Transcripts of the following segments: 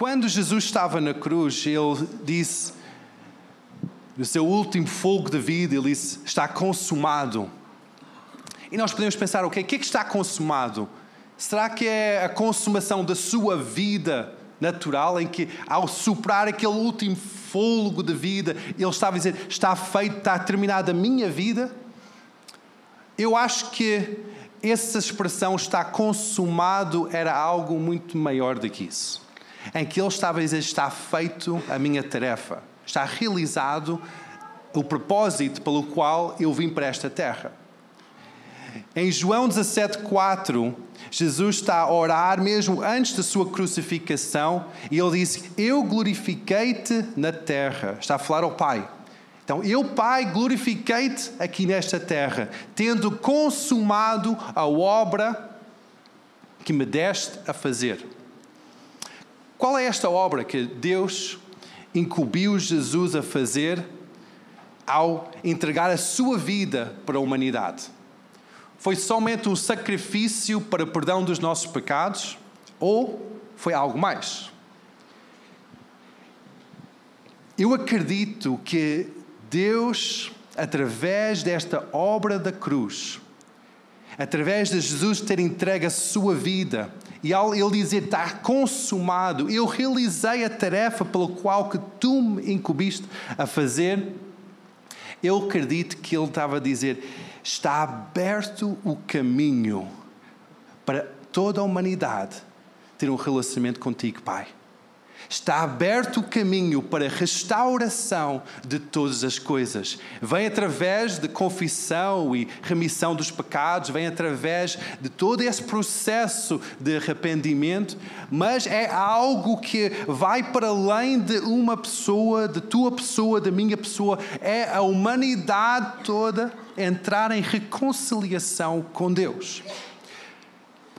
Quando Jesus estava na cruz, ele disse, no seu último fogo de vida, ele disse: Está consumado. E nós podemos pensar: o que é que está consumado? Será que é a consumação da sua vida natural, em que, ao superar aquele último fôlego de vida, ele estava a dizer: Está feito, está terminada a minha vida? Eu acho que essa expressão está consumado era algo muito maior do que isso. Em que ele estava a dizer: Está feito a minha tarefa, está realizado o propósito pelo qual eu vim para esta terra. Em João 17,4, Jesus está a orar mesmo antes da sua crucificação e ele diz: Eu glorifiquei-te na terra. Está a falar ao Pai. Então, eu, Pai, glorifiquei-te aqui nesta terra, tendo consumado a obra que me deste a fazer. Qual é esta obra que Deus incumbiu Jesus a fazer ao entregar a sua vida para a humanidade? Foi somente um sacrifício para perdão dos nossos pecados ou foi algo mais? Eu acredito que Deus, através desta obra da cruz, através de Jesus ter entregue a sua vida, e ao ele dizer está consumado, eu realizei a tarefa pela qual que tu me incumbiste a fazer, eu acredito que ele estava a dizer está aberto o caminho para toda a humanidade ter um relacionamento contigo, Pai. Está aberto o caminho para a restauração de todas as coisas. Vem através de confissão e remissão dos pecados, vem através de todo esse processo de arrependimento, mas é algo que vai para além de uma pessoa, de tua pessoa, da minha pessoa, é a humanidade toda entrar em reconciliação com Deus.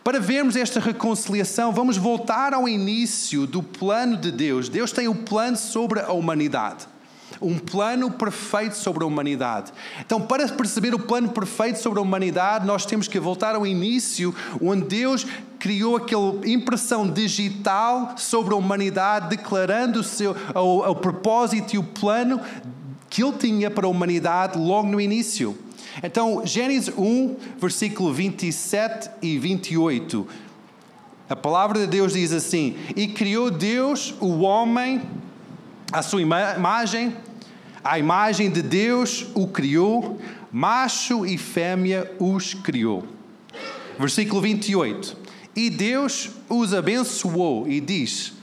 Para vermos esta reconciliação, vamos voltar ao início do plano de Deus. Deus tem um plano sobre a humanidade. Um plano perfeito sobre a humanidade. Então, para perceber o plano perfeito sobre a humanidade, nós temos que voltar ao início, onde Deus criou aquela impressão digital sobre a humanidade, declarando o, seu, o, o propósito e o plano que Ele tinha para a humanidade logo no início. Então, Gênesis 1, versículo 27 e 28. A palavra de Deus diz assim: E criou Deus o homem, a sua imagem, a imagem de Deus o criou, macho e fêmea os criou. Versículo 28. E Deus os abençoou e diz: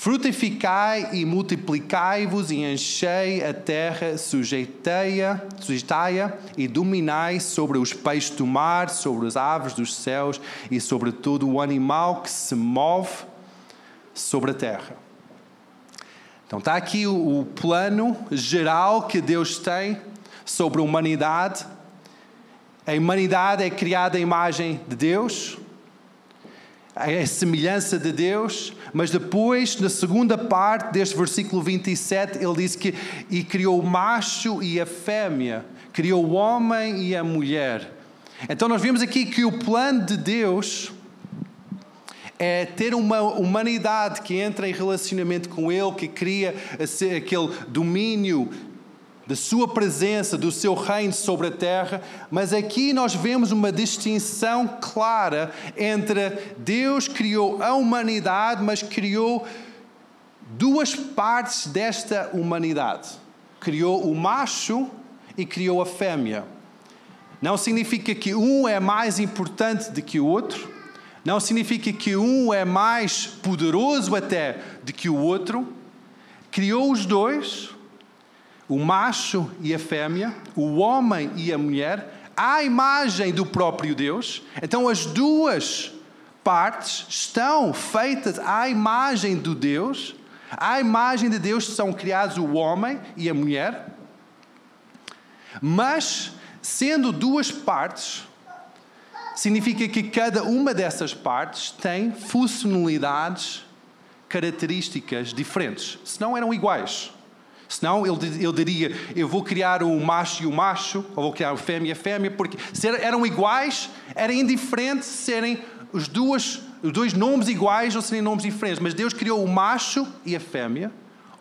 Frutificai e multiplicai-vos e enchei a terra, sujeitai-a sujeitai e dominai sobre os peixes do mar, sobre as aves dos céus e sobre todo o animal que se move sobre a terra. Então está aqui o, o plano geral que Deus tem sobre a humanidade. A humanidade é criada à imagem de Deus, a semelhança de Deus, mas depois, na segunda parte deste versículo 27, ele diz que e criou o macho e a fêmea, criou o homem e a mulher. Então nós vemos aqui que o plano de Deus é ter uma humanidade que entra em relacionamento com Ele, que cria aquele domínio da sua presença, do seu reino sobre a terra, mas aqui nós vemos uma distinção clara entre Deus criou a humanidade, mas criou duas partes desta humanidade. Criou o macho e criou a fêmea. Não significa que um é mais importante do que o outro, não significa que um é mais poderoso até do que o outro. Criou os dois o macho e a fêmea, o homem e a mulher, à imagem do próprio Deus. Então as duas partes estão feitas à imagem do Deus. À imagem de Deus são criados o homem e a mulher. Mas, sendo duas partes, significa que cada uma dessas partes tem funcionalidades, características diferentes, senão eram iguais. Senão ele, ele diria: Eu vou criar o macho e o macho, ou vou criar o fêmea e a fêmea, porque se eram iguais, era indiferente serem as duas os dois nomes iguais ou serem nomes diferentes, mas Deus criou o macho e a fêmea,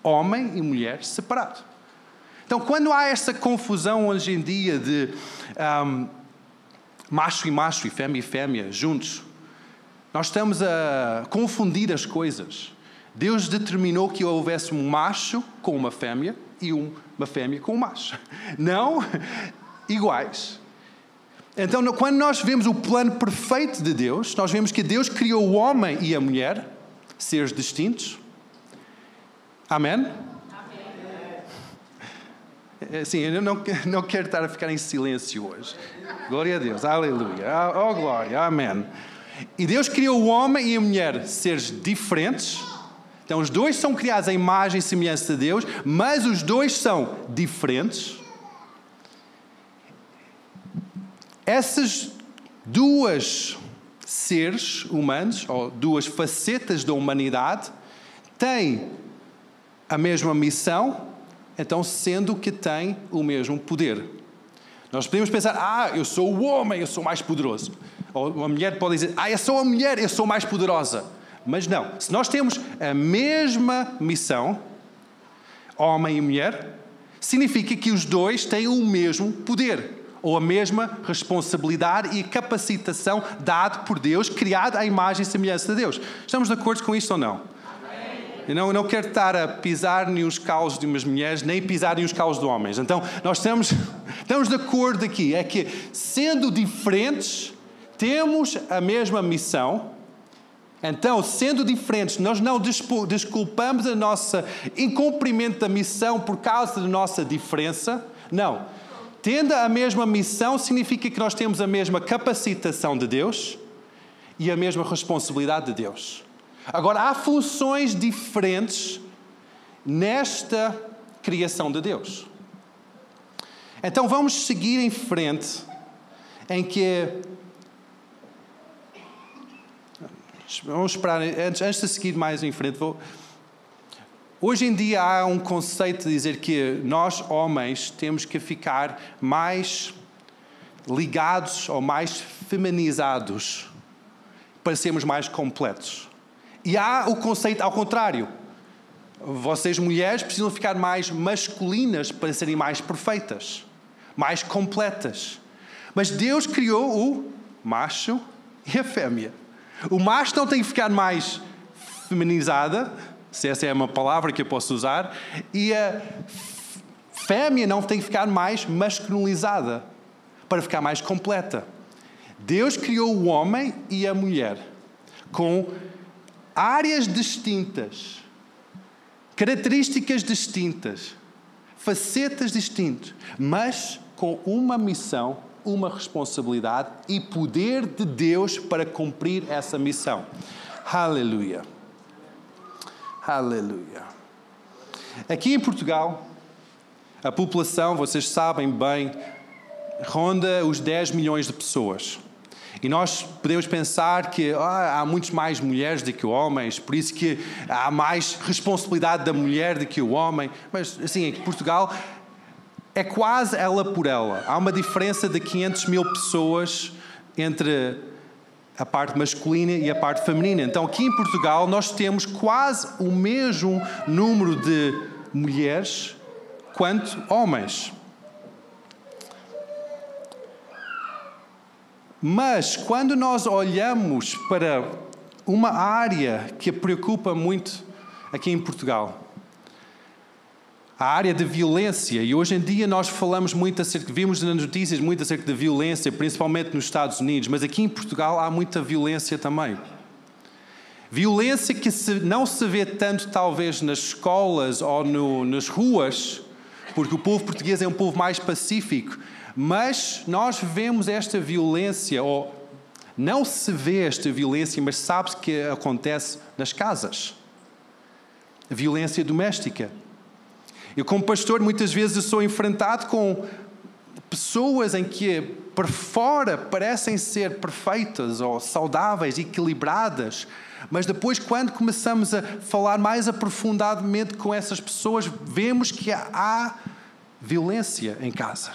homem e mulher, separado. Então, quando há essa confusão hoje em dia de um, macho e macho e fêmea e fêmea juntos, nós estamos a confundir as coisas. Deus determinou que houvesse um macho com uma fêmea e uma fêmea com um macho. Não iguais. Então, quando nós vemos o plano perfeito de Deus, nós vemos que Deus criou o homem e a mulher, seres distintos. Amém? Sim, eu não, não quero estar a ficar em silêncio hoje. Glória a Deus, aleluia. Oh, glória, amém. E Deus criou o homem e a mulher, seres diferentes. Então, os dois são criados à imagem e semelhança de Deus, mas os dois são diferentes. Essas duas seres humanos, ou duas facetas da humanidade, têm a mesma missão, então sendo que têm o mesmo poder. Nós podemos pensar, ah, eu sou o homem, eu sou mais poderoso. Ou uma mulher pode dizer, ah, eu sou a mulher, eu sou mais poderosa. Mas não, se nós temos a mesma missão, homem e mulher, significa que os dois têm o mesmo poder ou a mesma responsabilidade e capacitação dado por Deus, criado à imagem e semelhança de Deus. Estamos de acordo com isto ou não? Eu não, eu não quero estar a pisar nem os calos de umas mulheres, nem pisar nem os calos de homens. Então, nós estamos, estamos de acordo aqui. É que, sendo diferentes, temos a mesma missão. Então, sendo diferentes, nós não desculpamos a nossa incumprimento da missão por causa da nossa diferença. Não. Tendo a mesma missão, significa que nós temos a mesma capacitação de Deus e a mesma responsabilidade de Deus. Agora, há funções diferentes nesta criação de Deus. Então vamos seguir em frente, em que. Vamos esperar, antes, antes de seguir mais em frente, vou, Hoje em dia há um conceito de dizer que nós, homens, temos que ficar mais ligados ou mais feminizados para sermos mais completos. E há o conceito ao contrário. Vocês, mulheres, precisam ficar mais masculinas para serem mais perfeitas, mais completas. Mas Deus criou o macho e a fêmea. O macho não tem que ficar mais feminizada, se essa é uma palavra que eu posso usar, e a fêmea não tem que ficar mais masculinizada para ficar mais completa. Deus criou o homem e a mulher com áreas distintas, características distintas, facetas distintas, mas com uma missão, uma responsabilidade e poder de Deus para cumprir essa missão. Aleluia. Aleluia. Aqui em Portugal, a população, vocês sabem bem, ronda os 10 milhões de pessoas. E nós podemos pensar que ah, há muitos mais mulheres do que homens, por isso que há mais responsabilidade da mulher do que o homem. Mas, assim, em Portugal é quase ela por ela. Há uma diferença de 500 mil pessoas entre a parte masculina e a parte feminina. Então, aqui em Portugal, nós temos quase o mesmo número de mulheres quanto homens. Mas, quando nós olhamos para uma área que preocupa muito aqui em Portugal, a área de violência. E hoje em dia nós falamos muito acerca, vimos nas notícias muito acerca da violência, principalmente nos Estados Unidos, mas aqui em Portugal há muita violência também. Violência que se, não se vê tanto, talvez, nas escolas ou no, nas ruas, porque o povo português é um povo mais pacífico, mas nós vemos esta violência, ou não se vê esta violência, mas sabe-se que acontece nas casas. Violência doméstica. Eu, como pastor, muitas vezes sou enfrentado com pessoas em que, por fora, parecem ser perfeitas ou saudáveis, equilibradas, mas depois, quando começamos a falar mais aprofundadamente com essas pessoas, vemos que há violência em casa.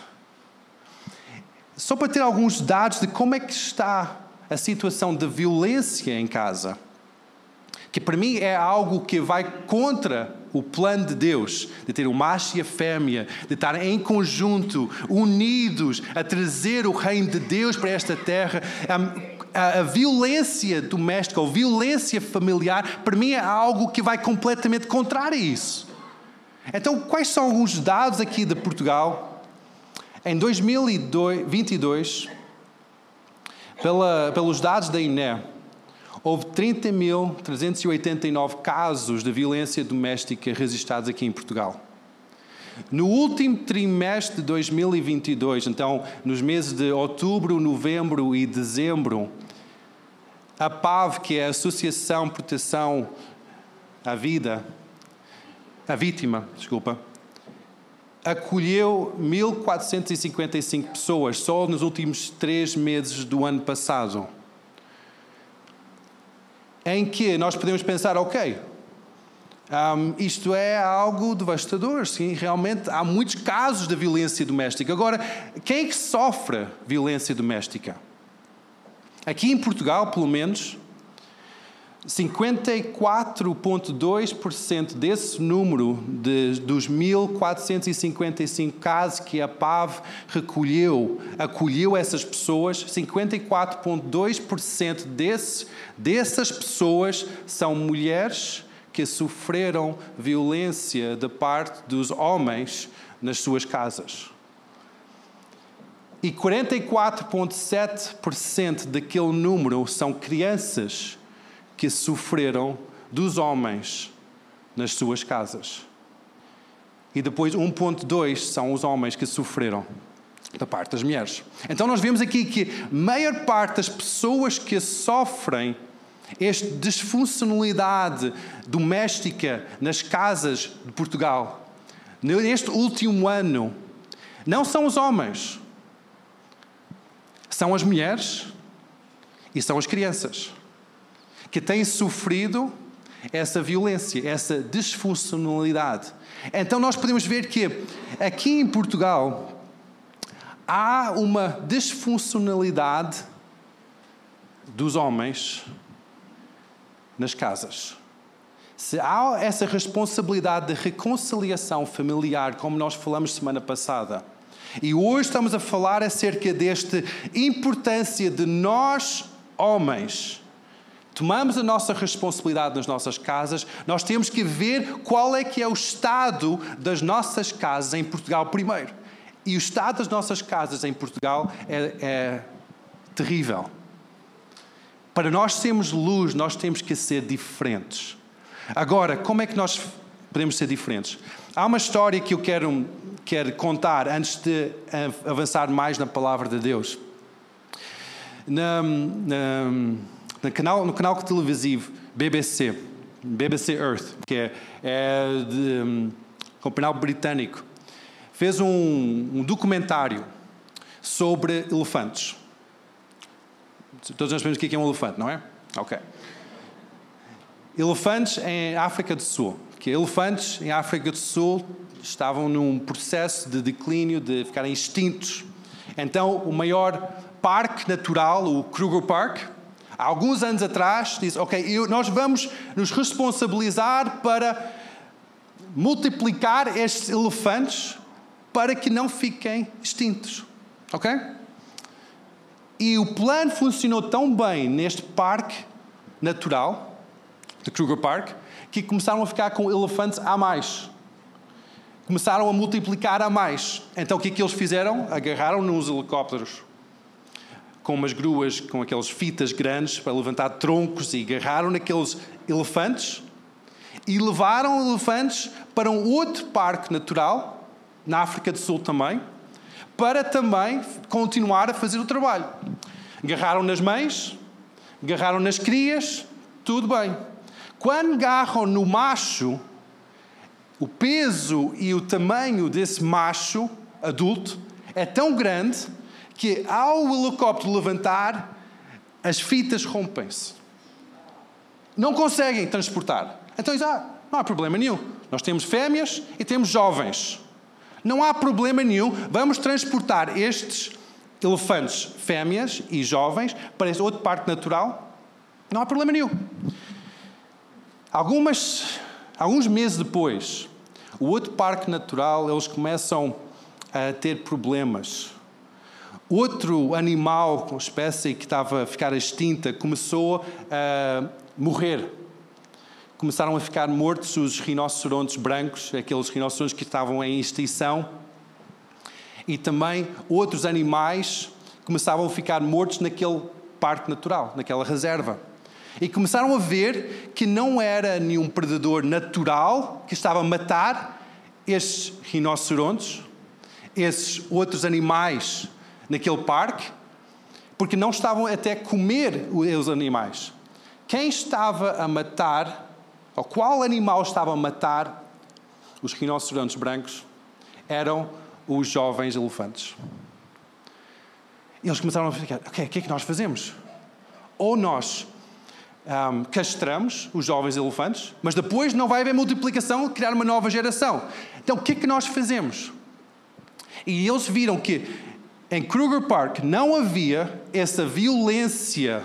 Só para ter alguns dados de como é que está a situação de violência em casa, que para mim é algo que vai contra o plano de Deus, de ter o macho e a fêmea, de estar em conjunto, unidos, a trazer o reino de Deus para esta terra. A, a, a violência doméstica ou violência familiar, para mim é algo que vai completamente contrário a isso. Então, quais são alguns dados aqui de Portugal? Em 2022, pela, pelos dados da INE, houve 30.389 casos de violência doméstica registrados aqui em Portugal. No último trimestre de 2022, então nos meses de outubro, novembro e dezembro, a PAV, que é a Associação Proteção à Vida, a vítima, desculpa, acolheu 1.455 pessoas só nos últimos três meses do ano passado. Em que nós podemos pensar, ok, um, isto é algo devastador, sim, realmente há muitos casos de violência doméstica. Agora, quem é que sofre violência doméstica? Aqui em Portugal, pelo menos, 54,2% desse número de, dos 1.455 casos que a PAV recolheu, acolheu essas pessoas, 54,2% desse, dessas pessoas são mulheres que sofreram violência da parte dos homens nas suas casas. E 44,7% daquele número são crianças que sofreram dos homens nas suas casas. E depois 1.2 são os homens que sofreram da parte das mulheres. Então nós vemos aqui que a maior parte das pessoas que sofrem esta disfuncionalidade doméstica nas casas de Portugal, neste último ano, não são os homens, são as mulheres e são as crianças que têm sofrido essa violência, essa disfuncionalidade. Então nós podemos ver que aqui em Portugal há uma disfuncionalidade dos homens nas casas. Se há essa responsabilidade de reconciliação familiar, como nós falamos semana passada, e hoje estamos a falar acerca desta importância de nós, homens, tomamos a nossa responsabilidade nas nossas casas, nós temos que ver qual é que é o estado das nossas casas em Portugal primeiro. E o estado das nossas casas em Portugal é, é terrível. Para nós sermos luz, nós temos que ser diferentes. Agora, como é que nós podemos ser diferentes? Há uma história que eu quero, quero contar antes de avançar mais na palavra de Deus. Na, na, no canal, no canal televisivo BBC, BBC Earth, que é, é de, um, um canal britânico, fez um, um documentário sobre elefantes. Todos nós sabemos o que é, é um elefante, não é? Ok. Elefantes em África do Sul. Que elefantes em África do Sul estavam num processo de declínio, de ficarem extintos. Então, o maior parque natural, o Kruger Park, há alguns anos atrás, disse: Ok, eu, nós vamos nos responsabilizar para multiplicar estes elefantes para que não fiquem extintos. Ok? E o plano funcionou tão bem neste parque natural, de Kruger Park, que começaram a ficar com elefantes a mais. Começaram a multiplicar a mais. Então o que é que eles fizeram? Agarraram nos helicópteros com umas gruas com aquelas fitas grandes para levantar troncos e agarraram naqueles elefantes e levaram elefantes para um outro parque natural, na África do Sul também, para também continuar a fazer o trabalho. Agarraram nas mães, agarraram nas crias, tudo bem. Quando agarram no macho, o peso e o tamanho desse macho adulto é tão grande que ao helicóptero levantar, as fitas rompem-se. Não conseguem transportar. Então diz, ah, não há problema nenhum. Nós temos fêmeas e temos jovens. Não há problema nenhum. Vamos transportar estes elefantes fêmeas e jovens para este outro parque natural, não há problema nenhum. Algumas, alguns meses depois, o outro parque natural, eles começam a ter problemas. Outro animal, uma espécie que estava a ficar extinta, começou a morrer. Começaram a ficar mortos os rinocerontes brancos, aqueles rinocerontes que estavam em extinção. E também outros animais começavam a ficar mortos naquele parque natural, naquela reserva. E começaram a ver que não era nenhum predador natural que estava a matar esses rinocerontes, esses outros animais naquele parque, porque não estavam até a comer os animais. Quem estava a matar, ou qual animal estava a matar os rinocerontes brancos, eram os jovens elefantes. Eles começaram a ficar: ok, o que é que nós fazemos? Ou nós um, castramos os jovens elefantes, mas depois não vai haver multiplicação, criar uma nova geração. Então, o que é que nós fazemos? E eles viram que em Kruger Park não havia essa violência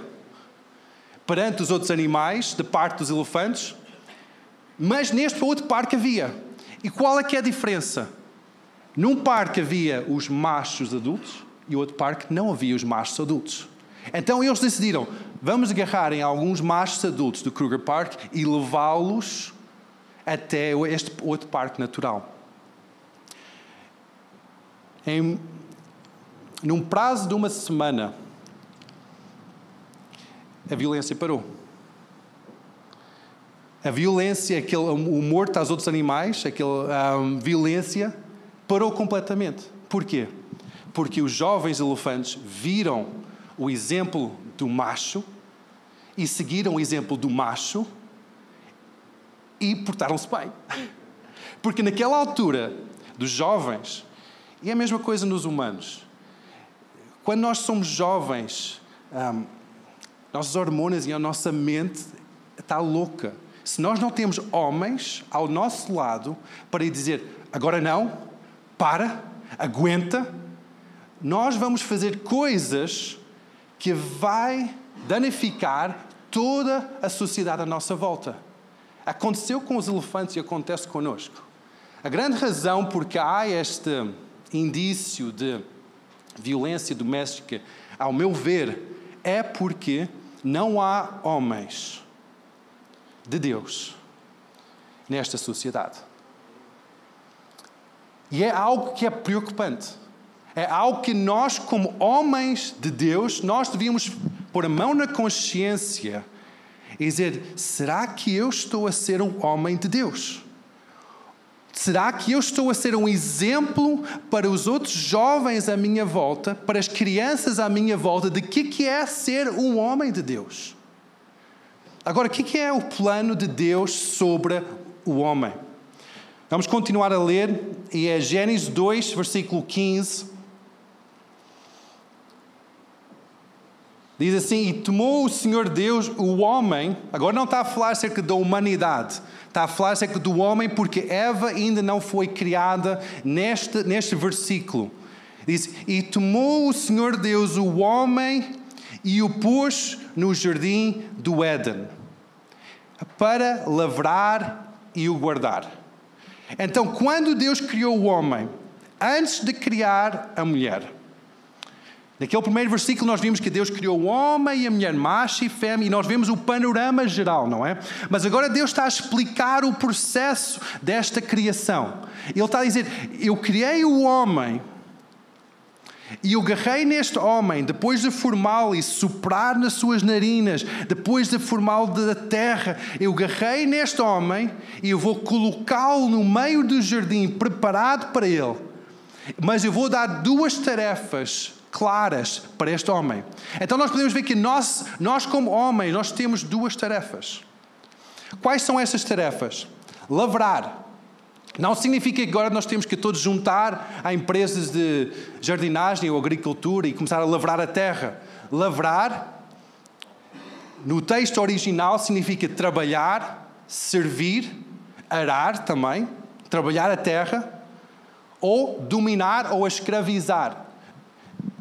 perante os outros animais, de parte dos elefantes, mas neste outro parque havia. E qual é que é a diferença? Num parque havia os machos adultos e outro parque não havia os machos adultos. Então eles decidiram: vamos agarrar em alguns machos adultos do Kruger Park e levá-los até este outro parque natural. Em, num prazo de uma semana, a violência parou. A violência, aquele, o morto aos outros animais, aquela um, violência, parou completamente. Porquê? Porque os jovens elefantes viram o exemplo do macho e seguiram o exemplo do macho e portaram-se bem. Porque naquela altura, dos jovens, e é a mesma coisa nos humanos, quando nós somos jovens, um, nossos hormonas e a nossa mente está louca. Se nós não temos homens ao nosso lado para dizer agora não, para, aguenta, nós vamos fazer coisas que vai danificar toda a sociedade à nossa volta. Aconteceu com os elefantes e acontece conosco. A grande razão porque há este indício de violência doméstica, ao meu ver, é porque não há homens de Deus nesta sociedade. E é algo que é preocupante é algo que nós, como homens de Deus, nós devíamos pôr a mão na consciência e dizer: será que eu estou a ser um homem de Deus? Será que eu estou a ser um exemplo para os outros jovens à minha volta, para as crianças à minha volta, de que, que é ser um homem de Deus? Agora, o que, que é o plano de Deus sobre o homem? Vamos continuar a ler, e é Gênesis 2, versículo 15. Diz assim: E tomou o Senhor Deus o homem, agora não está a falar acerca da humanidade, está a falar acerca do homem, porque Eva ainda não foi criada neste, neste versículo. Diz: E tomou o Senhor Deus o homem e o pôs no jardim do Éden, para lavrar e o guardar. Então, quando Deus criou o homem, antes de criar a mulher, Naquele primeiro versículo nós vimos que Deus criou o homem e a mulher, macho e fêmea, e nós vemos o panorama geral, não é? Mas agora Deus está a explicar o processo desta criação. Ele está a dizer: Eu criei o homem e eu agarrei neste homem, depois de formá-lo e soprar nas suas narinas, depois de formá-lo da terra, eu agarrei neste homem e eu vou colocá-lo no meio do jardim, preparado para ele. Mas eu vou dar duas tarefas claras para este homem. Então nós podemos ver que nós, nós como homens, nós temos duas tarefas. Quais são essas tarefas? Lavrar. Não significa que agora nós temos que todos juntar a empresas de jardinagem ou agricultura e começar a lavrar a terra. Lavrar, no texto original, significa trabalhar, servir, arar também, trabalhar a terra, ou dominar ou escravizar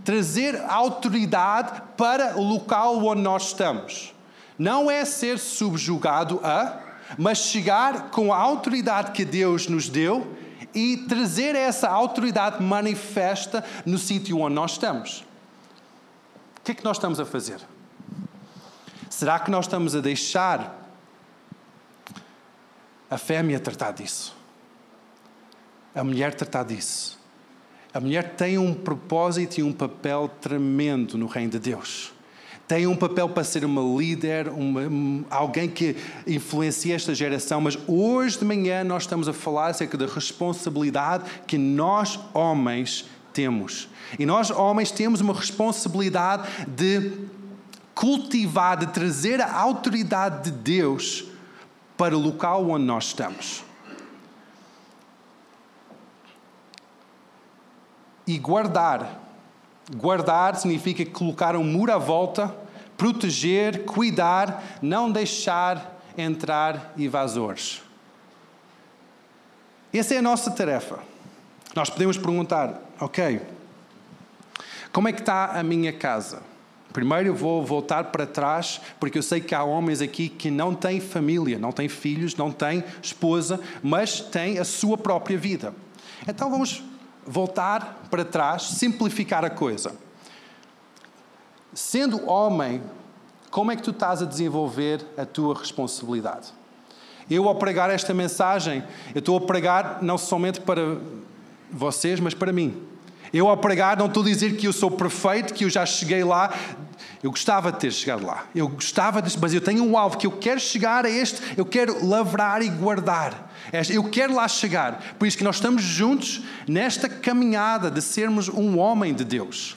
trazer autoridade para o local onde nós estamos. Não é ser subjugado a, mas chegar com a autoridade que Deus nos deu e trazer essa autoridade manifesta no sítio onde nós estamos. O que é que nós estamos a fazer? Será que nós estamos a deixar a fêmea tratar disso? A mulher tratar disso? A mulher tem um propósito e um papel tremendo no reino de Deus tem um papel para ser uma líder, uma, alguém que influencia esta geração, mas hoje de manhã nós estamos a falar acerca da responsabilidade que nós, homens, temos. E nós, homens, temos uma responsabilidade de cultivar, de trazer a autoridade de Deus para o local onde nós estamos. E guardar Guardar significa colocar um muro à volta, proteger, cuidar, não deixar entrar invasores. Essa é a nossa tarefa. Nós podemos perguntar, ok, como é que está a minha casa? Primeiro eu vou voltar para trás, porque eu sei que há homens aqui que não têm família, não têm filhos, não têm esposa, mas têm a sua própria vida. Então vamos voltar para trás, simplificar a coisa. Sendo homem, como é que tu estás a desenvolver a tua responsabilidade? Eu, ao pregar esta mensagem, eu estou a pregar não somente para vocês, mas para mim. Eu, ao pregar, não estou a dizer que eu sou perfeito, que eu já cheguei lá. Eu gostava de ter chegado lá. Eu gostava de, mas eu tenho um alvo que eu quero chegar a este, eu quero lavrar e guardar. Eu quero lá chegar. Por isso que nós estamos juntos nesta caminhada de sermos um homem de Deus.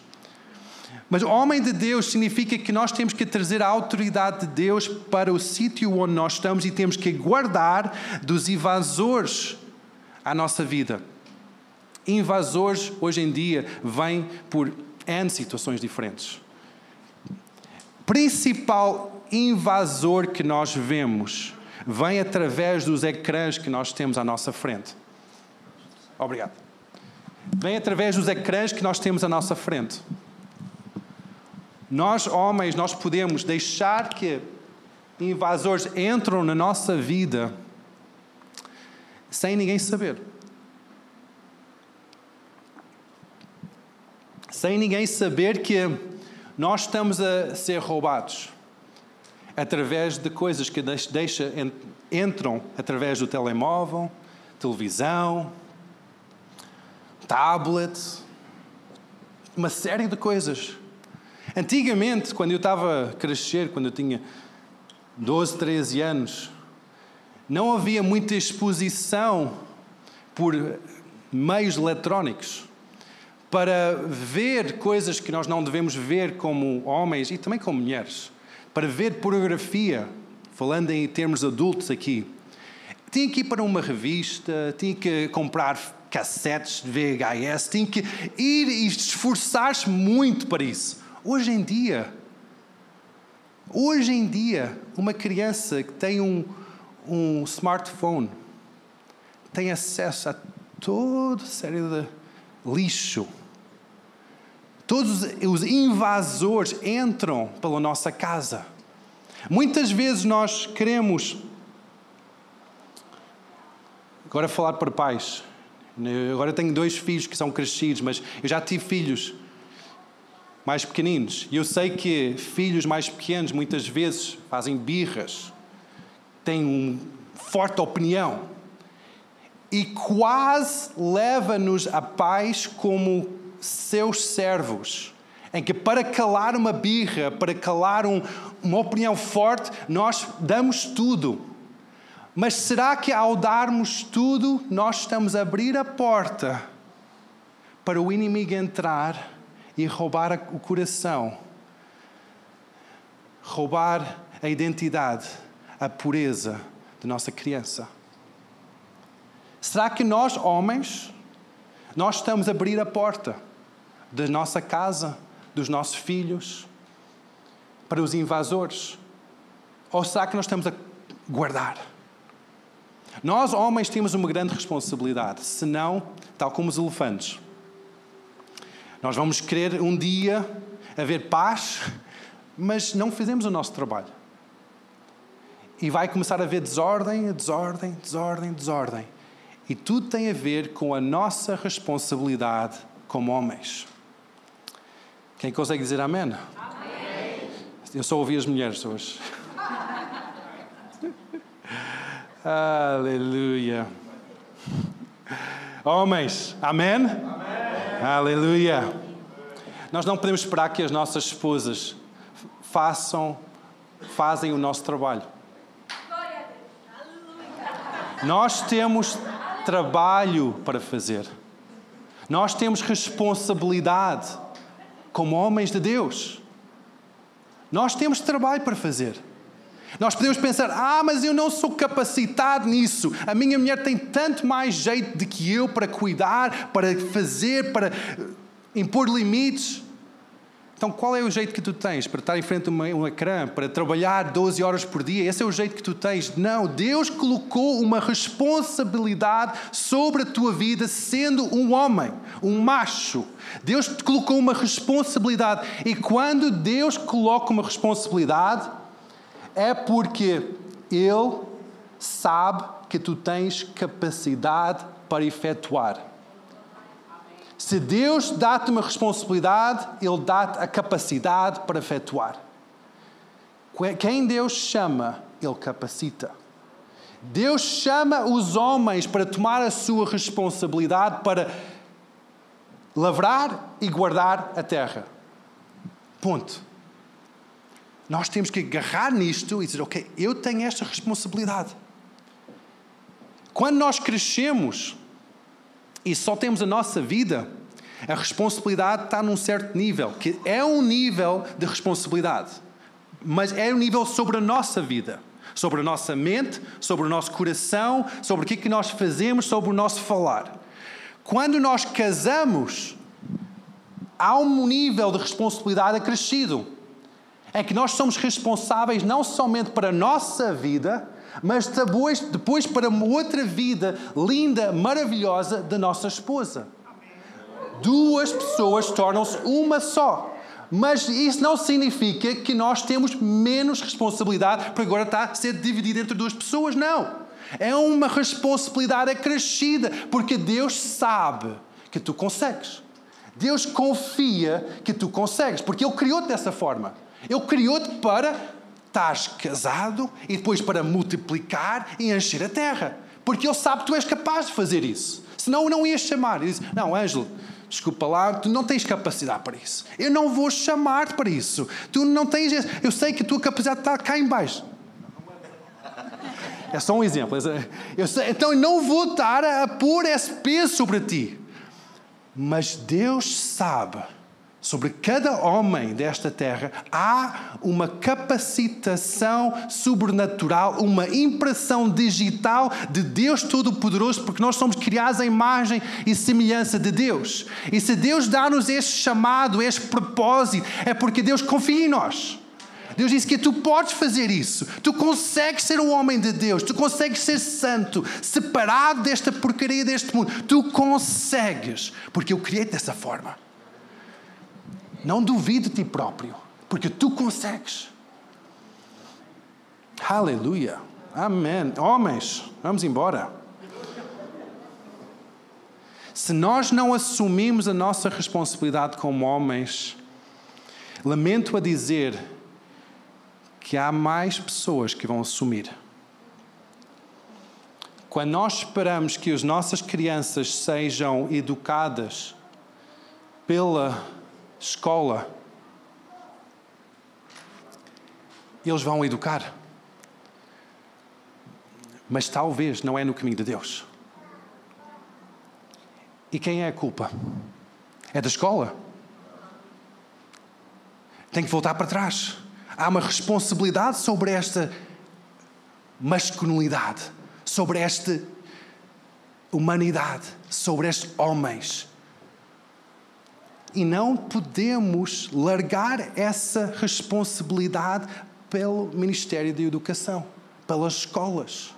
Mas homem de Deus significa que nós temos que trazer a autoridade de Deus para o sítio onde nós estamos e temos que guardar dos invasores à nossa vida. Invasores, hoje em dia, vêm por N situações diferentes. Principal invasor que nós vemos vem através dos ecrãs que nós temos à nossa frente. Obrigado. Vem através dos ecrãs que nós temos à nossa frente. Nós, homens, nós podemos deixar que invasores entram na nossa vida sem ninguém saber. Sem ninguém saber que nós estamos a ser roubados através de coisas que deixa, entram através do telemóvel, televisão, tablet, uma série de coisas. Antigamente, quando eu estava a crescer, quando eu tinha 12, 13 anos, não havia muita exposição por meios eletrónicos para ver coisas que nós não devemos ver como homens e também como mulheres para ver pornografia, falando em termos adultos aqui, tinha que ir para uma revista, tinha que comprar cassetes de VHS, tinha que ir e esforçar-se muito para isso. Hoje em dia, hoje em dia, uma criança que tem um, um smartphone tem acesso a toda série de lixo Todos os invasores entram pela nossa casa. Muitas vezes nós queremos. Agora, falar para pais. Agora tenho dois filhos que são crescidos, mas eu já tive filhos mais pequeninos. E eu sei que filhos mais pequenos muitas vezes fazem birras, têm uma forte opinião e quase leva-nos a pais como seus servos, em que para calar uma birra, para calar um, uma opinião forte, nós damos tudo. Mas será que ao darmos tudo, nós estamos a abrir a porta para o inimigo entrar e roubar o coração, roubar a identidade, a pureza de nossa criança? Será que nós, homens, nós estamos a abrir a porta? Da nossa casa, dos nossos filhos, para os invasores? Ou será que nós estamos a guardar? Nós, homens, temos uma grande responsabilidade, senão, tal como os elefantes, Nós vamos querer um dia haver paz, mas não fizemos o nosso trabalho. E vai começar a haver desordem, desordem, desordem, desordem. E tudo tem a ver com a nossa responsabilidade como homens. Quem consegue dizer amém? amém. Eu só ouvi as mulheres hoje. Aleluia. Homens, amém? amém? Aleluia. Nós não podemos esperar que as nossas esposas façam, fazem o nosso trabalho. Nós temos trabalho para fazer. Nós temos responsabilidade como homens de Deus. Nós temos trabalho para fazer. Nós podemos pensar: ah, mas eu não sou capacitado nisso. A minha mulher tem tanto mais jeito do que eu para cuidar, para fazer, para impor limites. Então, qual é o jeito que tu tens para estar em frente a um ecrã, para trabalhar 12 horas por dia? Esse é o jeito que tu tens? Não, Deus colocou uma responsabilidade sobre a tua vida, sendo um homem, um macho. Deus te colocou uma responsabilidade. E quando Deus coloca uma responsabilidade, é porque Ele sabe que tu tens capacidade para efetuar. Se Deus dá-te uma responsabilidade, Ele dá-te a capacidade para efetuar. Quem Deus chama, Ele capacita. Deus chama os homens para tomar a sua responsabilidade para lavrar e guardar a terra. Ponto. Nós temos que agarrar nisto e dizer: Ok, eu tenho esta responsabilidade. Quando nós crescemos, e só temos a nossa vida, a responsabilidade está num certo nível, que é um nível de responsabilidade, mas é um nível sobre a nossa vida, sobre a nossa mente, sobre o nosso coração, sobre o que, é que nós fazemos, sobre o nosso falar. Quando nós casamos, há um nível de responsabilidade acrescido, é que nós somos responsáveis não somente para a nossa vida, mas depois, depois para uma outra vida linda, maravilhosa da nossa esposa. Duas pessoas tornam-se uma só. Mas isso não significa que nós temos menos responsabilidade porque agora está a ser dividido entre duas pessoas. Não. É uma responsabilidade acrescida porque Deus sabe que tu consegues. Deus confia que tu consegues porque Ele criou-te dessa forma. Ele criou-te para estás casado e depois para multiplicar e encher a terra. Porque Ele sabe que tu és capaz de fazer isso. Senão não ias chamar. Ele diz: Não, Ângelo, desculpa lá, tu não tens capacidade para isso. Eu não vou chamar-te para isso. Tu não tens. Eu sei que a tua capacidade está cá embaixo. É só um exemplo. Eu sei, então eu não vou estar a pôr esse peso sobre ti. Mas Deus sabe sobre cada homem desta terra, há uma capacitação sobrenatural, uma impressão digital de Deus Todo-Poderoso, porque nós somos criados à imagem e semelhança de Deus. E se Deus dá-nos este chamado, este propósito, é porque Deus confia em nós. Deus disse que tu podes fazer isso. Tu consegues ser um homem de Deus. Tu consegues ser santo, separado desta porcaria deste mundo. Tu consegues, porque eu criei dessa forma. Não duvide de ti próprio, porque tu consegues. Aleluia. Amém. Homens, vamos embora. Se nós não assumimos a nossa responsabilidade como homens, lamento a dizer que há mais pessoas que vão assumir. Quando nós esperamos que as nossas crianças sejam educadas pela escola, eles vão educar. Mas talvez não é no caminho de Deus. E quem é a culpa? É da escola. Tem que voltar para trás. Há uma responsabilidade sobre esta masculinidade, sobre esta humanidade, sobre estes homens e não podemos largar essa responsabilidade pelo Ministério da Educação, pelas escolas.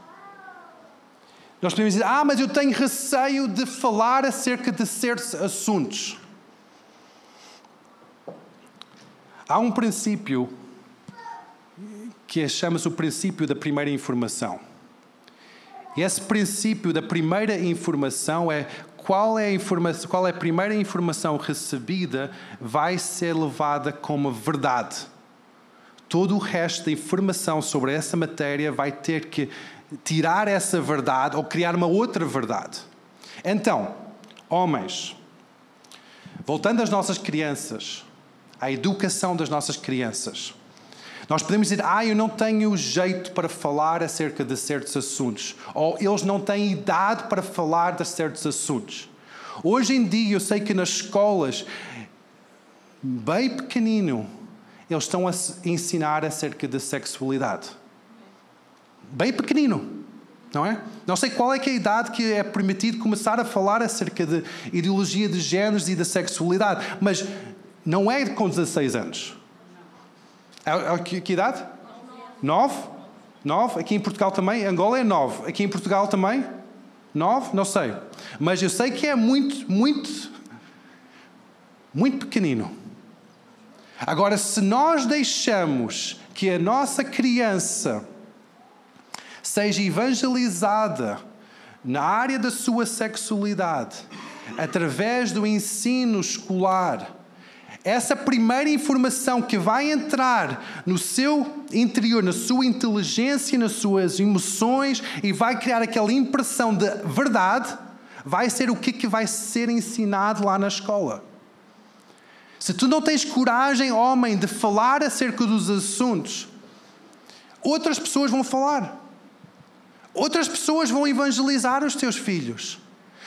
Nós podemos dizer, ah, mas eu tenho receio de falar acerca de certos assuntos. Há um princípio que chama-se o princípio da primeira informação. E esse princípio da primeira informação é qual é a, informação, qual é a primeira informação recebida vai ser levada como verdade. Todo o resto da informação sobre essa matéria vai ter que tirar essa verdade ou criar uma outra verdade. Então, homens, voltando às nossas crianças, à educação das nossas crianças. Nós podemos dizer, ah, eu não tenho jeito para falar acerca de certos assuntos, ou eles não têm idade para falar de certos assuntos. Hoje em dia, eu sei que nas escolas, bem pequenino, eles estão a ensinar acerca de sexualidade. Bem pequenino, não é? Não sei qual é, é a idade que é permitido começar a falar acerca de ideologia de géneros e da sexualidade, mas não é com 16 anos. É, é, que, que idade? Nove? Nove? Aqui em Portugal também? Angola é nove. Aqui em Portugal também? Nove? Não sei. Mas eu sei que é muito, muito, muito pequenino. Agora, se nós deixamos que a nossa criança seja evangelizada na área da sua sexualidade, através do ensino escolar, essa primeira informação que vai entrar no seu interior, na sua inteligência, nas suas emoções e vai criar aquela impressão de verdade, vai ser o que, que vai ser ensinado lá na escola. Se tu não tens coragem, homem, de falar acerca dos assuntos, outras pessoas vão falar. Outras pessoas vão evangelizar os teus filhos.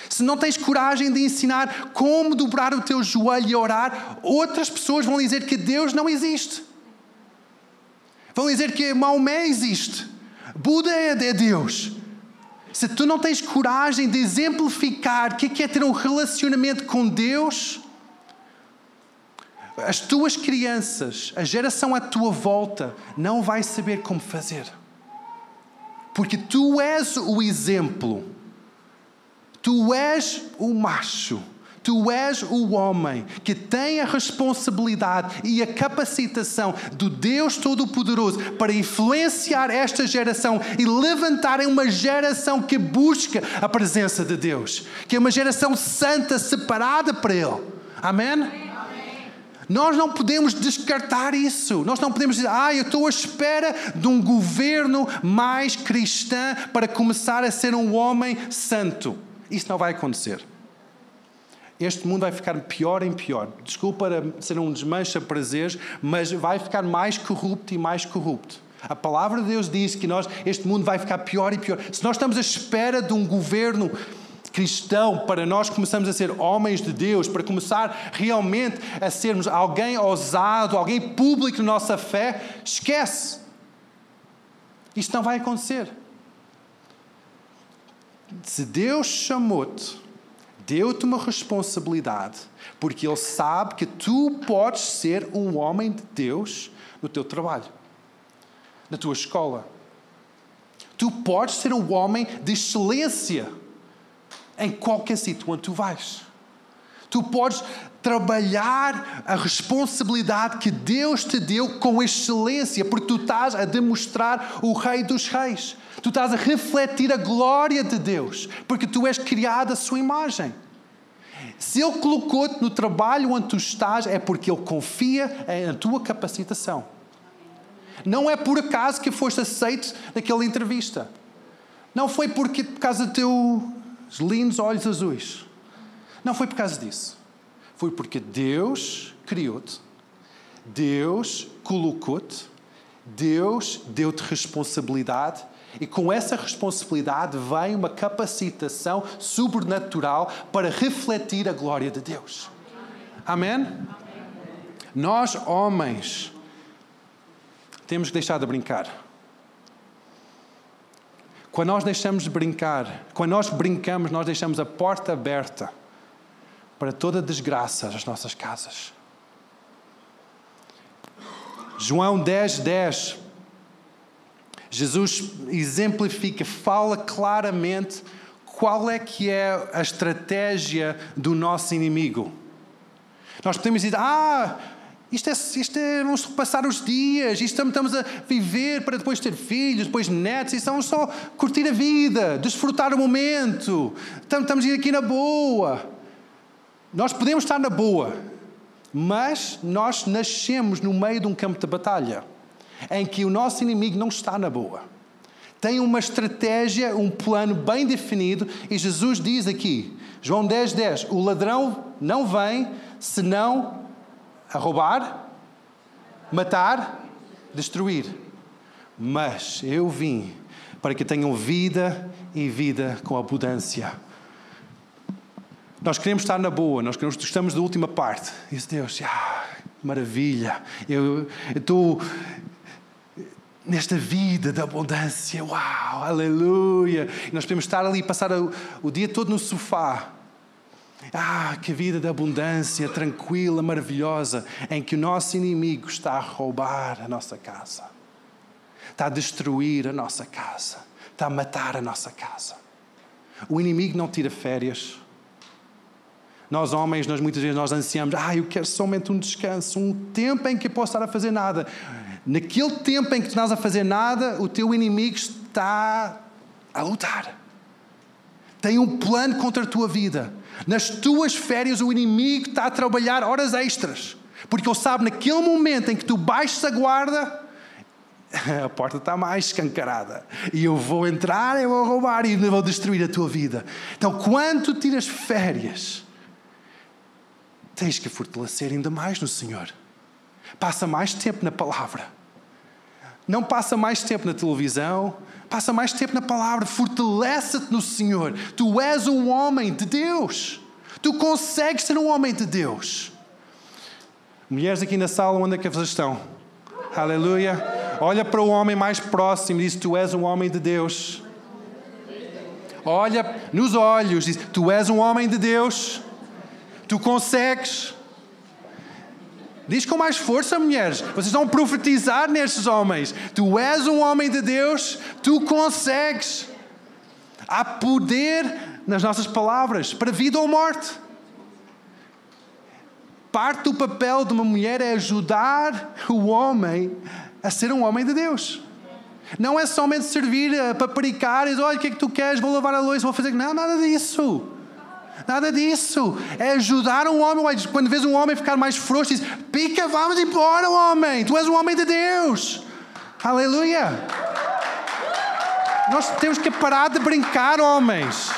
Se não tens coragem de ensinar como dobrar o teu joelho e orar, outras pessoas vão dizer que Deus não existe. Vão dizer que Maomé existe. Buda é Deus. Se tu não tens coragem de exemplificar o que é ter um relacionamento com Deus, as tuas crianças, a geração à tua volta, não vai saber como fazer. Porque tu és o exemplo. Tu és o macho. Tu és o homem que tem a responsabilidade e a capacitação do Deus Todo-Poderoso para influenciar esta geração e levantar uma geração que busca a presença de Deus, que é uma geração santa, separada para Ele. Amém? Nós não podemos descartar isso. Nós não podemos dizer, ah, eu estou à espera de um governo mais cristão para começar a ser um homem santo. Isso não vai acontecer. Este mundo vai ficar pior em pior. Desculpa ser um desmancha prazeres, mas vai ficar mais corrupto e mais corrupto. A palavra de Deus diz que nós, este mundo vai ficar pior e pior. Se nós estamos à espera de um governo cristão para nós começarmos a ser homens de Deus, para começar realmente a sermos alguém ousado, alguém público na nossa fé, esquece. Isto não vai acontecer. Se Deus chamou-te, deu-te uma responsabilidade, porque Ele sabe que tu podes ser um homem de Deus no teu trabalho, na tua escola. Tu podes ser um homem de excelência em qualquer sítio onde tu vais. Tu podes trabalhar a responsabilidade que Deus te deu com excelência, porque tu estás a demonstrar o Rei dos Reis. Tu estás a refletir a glória de Deus, porque tu és criado à sua imagem. Se Ele colocou-te no trabalho onde tu estás, é porque Ele confia na tua capacitação. Não é por acaso que foste aceito naquela entrevista. Não foi porque, por causa dos teus lindos olhos azuis. Não foi por causa disso. Foi porque Deus criou-te, Deus colocou-te, Deus deu-te responsabilidade e com essa responsabilidade vem uma capacitação sobrenatural para refletir a glória de Deus. Amém? Nós, homens, temos que deixar de brincar. Quando nós deixamos de brincar, quando nós brincamos, nós deixamos a porta aberta para toda desgraça nas nossas casas. João 10, 10 Jesus exemplifica, fala claramente qual é que é a estratégia do nosso inimigo. Nós podemos dizer, ah, Isto é, isto é, vamos passar os dias, isto estamos a viver para depois ter filhos, depois netos, isto vamos só curtir a vida, desfrutar o momento, estamos aqui na boa. Nós podemos estar na boa, mas nós nascemos no meio de um campo de batalha, em que o nosso inimigo não está na boa. Tem uma estratégia, um plano bem definido, e Jesus diz aqui, João 10, 10, o ladrão não vem senão a roubar, matar, destruir. Mas eu vim para que tenham vida e vida com abundância. Nós queremos estar na boa, nós queremos, estamos da última parte. Isso, Deus, ah, maravilha. Eu, estou nesta vida da abundância. Uau, aleluia. E nós podemos estar ali e passar o, dia todo no sofá ah, que vida de abundância, tranquila, maravilhosa, em que o nosso inimigo está a roubar a nossa casa, está a destruir a nossa casa, está a matar a nossa casa. O inimigo não tira férias. Nós homens, nós muitas vezes nós ansiamos, ah, eu quero somente um descanso, um tempo em que eu posso estar a fazer nada. Naquele tempo em que tu estás a fazer nada, o teu inimigo está a lutar. Tem um plano contra a tua vida. Nas tuas férias, o inimigo está a trabalhar horas extras. Porque ele sabe, naquele momento em que tu baixas a guarda, a porta está mais escancarada. E eu vou entrar, eu vou roubar e vou destruir a tua vida. Então, quando tu tiras férias, tens que fortalecer ainda mais no Senhor. Passa mais tempo na palavra. Não passa mais tempo na televisão, Passa mais tempo na palavra, fortalece-te no Senhor. Tu és um homem de Deus. Tu consegues ser um homem de Deus. Mulheres aqui na sala, onde é que vocês estão? Aleluia. Olha para o homem mais próximo e diz: Tu és um homem de Deus. Olha nos olhos, diz: Tu és um homem de Deus. Tu consegues. Diz com mais força, mulheres. Vocês vão profetizar nestes homens. Tu és um homem de Deus, tu consegues. Há poder nas nossas palavras para vida ou morte. Parte do papel de uma mulher é ajudar o homem a ser um homem de Deus. Não é somente servir a paparicar e dizer, olha, o que é que tu queres? Vou lavar a louça, vou fazer. Não, nada disso. Nada disso. É ajudar um homem. Quando vês um homem ficar mais frouxo, diz: pica, vamos embora, homem. Tu és um homem de Deus. Aleluia. Nós temos que parar de brincar, homens.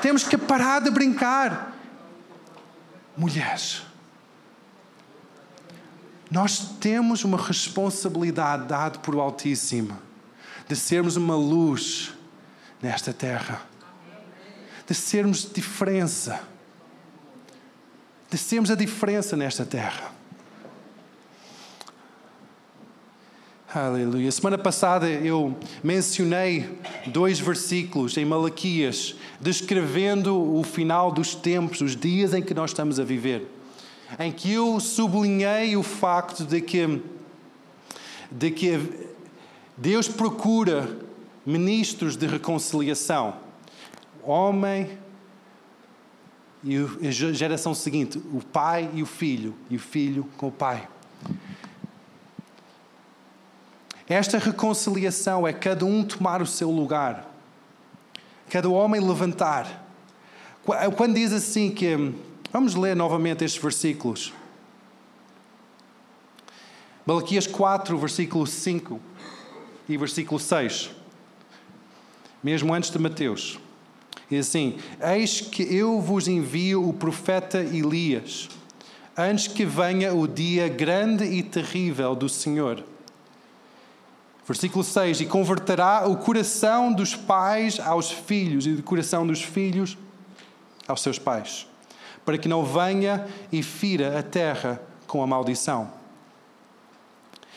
Temos que parar de brincar. Mulheres, nós temos uma responsabilidade dada por o Altíssimo de sermos uma luz nesta terra de sermos diferença. De sermos a diferença nesta terra. Aleluia. Semana passada eu mencionei dois versículos em Malaquias, descrevendo o final dos tempos, os dias em que nós estamos a viver, em que eu sublinhei o facto de que, de que Deus procura ministros de reconciliação homem e a geração seguinte, o pai e o filho, e o filho com o pai. Esta reconciliação é cada um tomar o seu lugar, cada homem levantar. Quando diz assim que. Vamos ler novamente estes versículos. Malaquias 4, versículo 5 e versículo 6. Mesmo antes de Mateus. E assim: Eis que eu vos envio o profeta Elias, antes que venha o dia grande e terrível do Senhor. Versículo 6: E converterá o coração dos pais aos filhos, e o coração dos filhos aos seus pais, para que não venha e fira a terra com a maldição.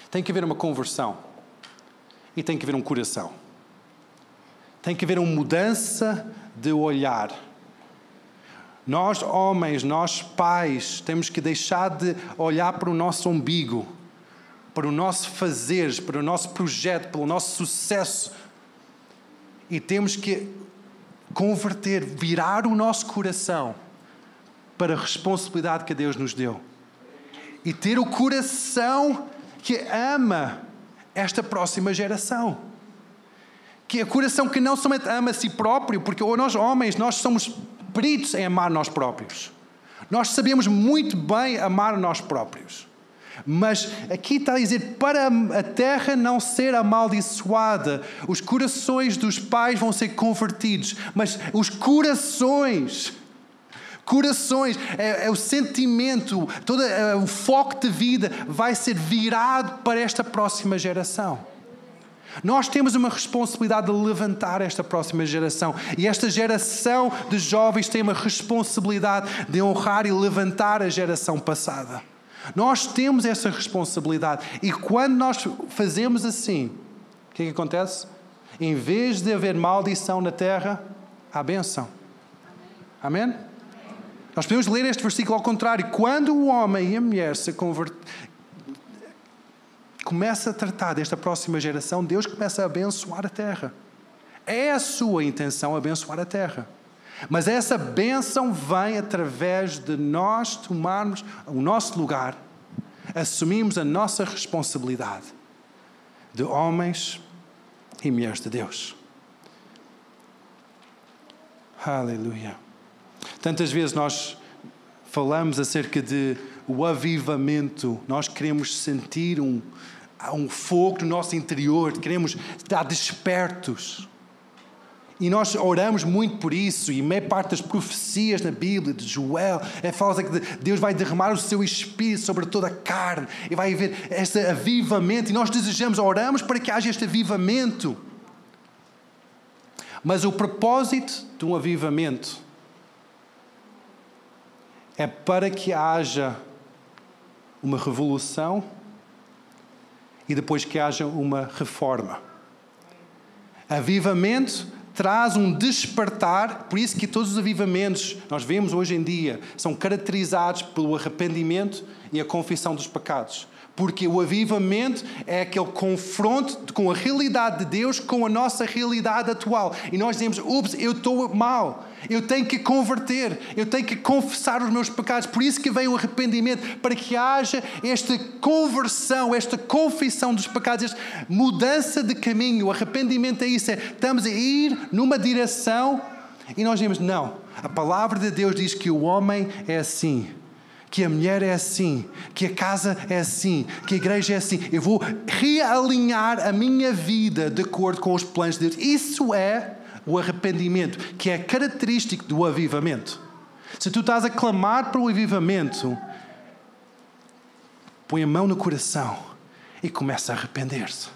Tem que haver uma conversão e tem que haver um coração. Tem que haver uma mudança de olhar. Nós, homens, nós, pais, temos que deixar de olhar para o nosso umbigo, para o nosso fazer, para o nosso projeto, pelo nosso sucesso. E temos que converter, virar o nosso coração para a responsabilidade que Deus nos deu. e ter o coração que ama esta próxima geração. Que é coração que não somente ama a si próprio, porque nós homens, nós somos peritos em amar nós próprios. Nós sabemos muito bem amar nós próprios. Mas aqui está a dizer: para a terra não ser amaldiçoada, os corações dos pais vão ser convertidos, mas os corações corações, é, é o sentimento, todo é, o foco de vida vai ser virado para esta próxima geração. Nós temos uma responsabilidade de levantar esta próxima geração. E esta geração de jovens tem uma responsabilidade de honrar e levantar a geração passada. Nós temos essa responsabilidade. E quando nós fazemos assim, o que, é que acontece? Em vez de haver maldição na terra, há benção. Amém? Nós podemos ler este versículo ao contrário. Quando o homem e a mulher se convertem, começa a tratar desta próxima geração, Deus começa a abençoar a terra. É a sua intenção abençoar a terra. Mas essa bênção vem através de nós tomarmos o nosso lugar, assumirmos a nossa responsabilidade de homens e mulheres de Deus. Aleluia. Tantas vezes nós falamos acerca de o avivamento, nós queremos sentir um, um fogo no nosso interior, queremos estar despertos. E nós oramos muito por isso, e meia parte das profecias na Bíblia, de Joel, é fala que Deus vai derramar o seu espírito sobre toda a carne, e vai haver este avivamento, e nós desejamos, oramos para que haja este avivamento. Mas o propósito de um avivamento é para que haja uma revolução e depois que haja uma reforma. Avivamento traz um despertar, por isso que todos os avivamentos nós vemos hoje em dia são caracterizados pelo arrependimento e a confissão dos pecados. Porque o avivamento é aquele confronto com a realidade de Deus com a nossa realidade atual. E nós dizemos: ups, eu estou mal. Eu tenho que converter, eu tenho que confessar os meus pecados. Por isso que vem o arrependimento, para que haja esta conversão, esta confissão dos pecados, esta mudança de caminho. O arrependimento é isso: é, estamos a ir numa direção e nós dizemos: não. A palavra de Deus diz que o homem é assim que a mulher é assim, que a casa é assim, que a igreja é assim. Eu vou realinhar a minha vida de acordo com os planos de Deus. Isso é o arrependimento, que é característico do avivamento. Se tu estás a clamar para o avivamento, põe a mão no coração e começa a arrepender-se.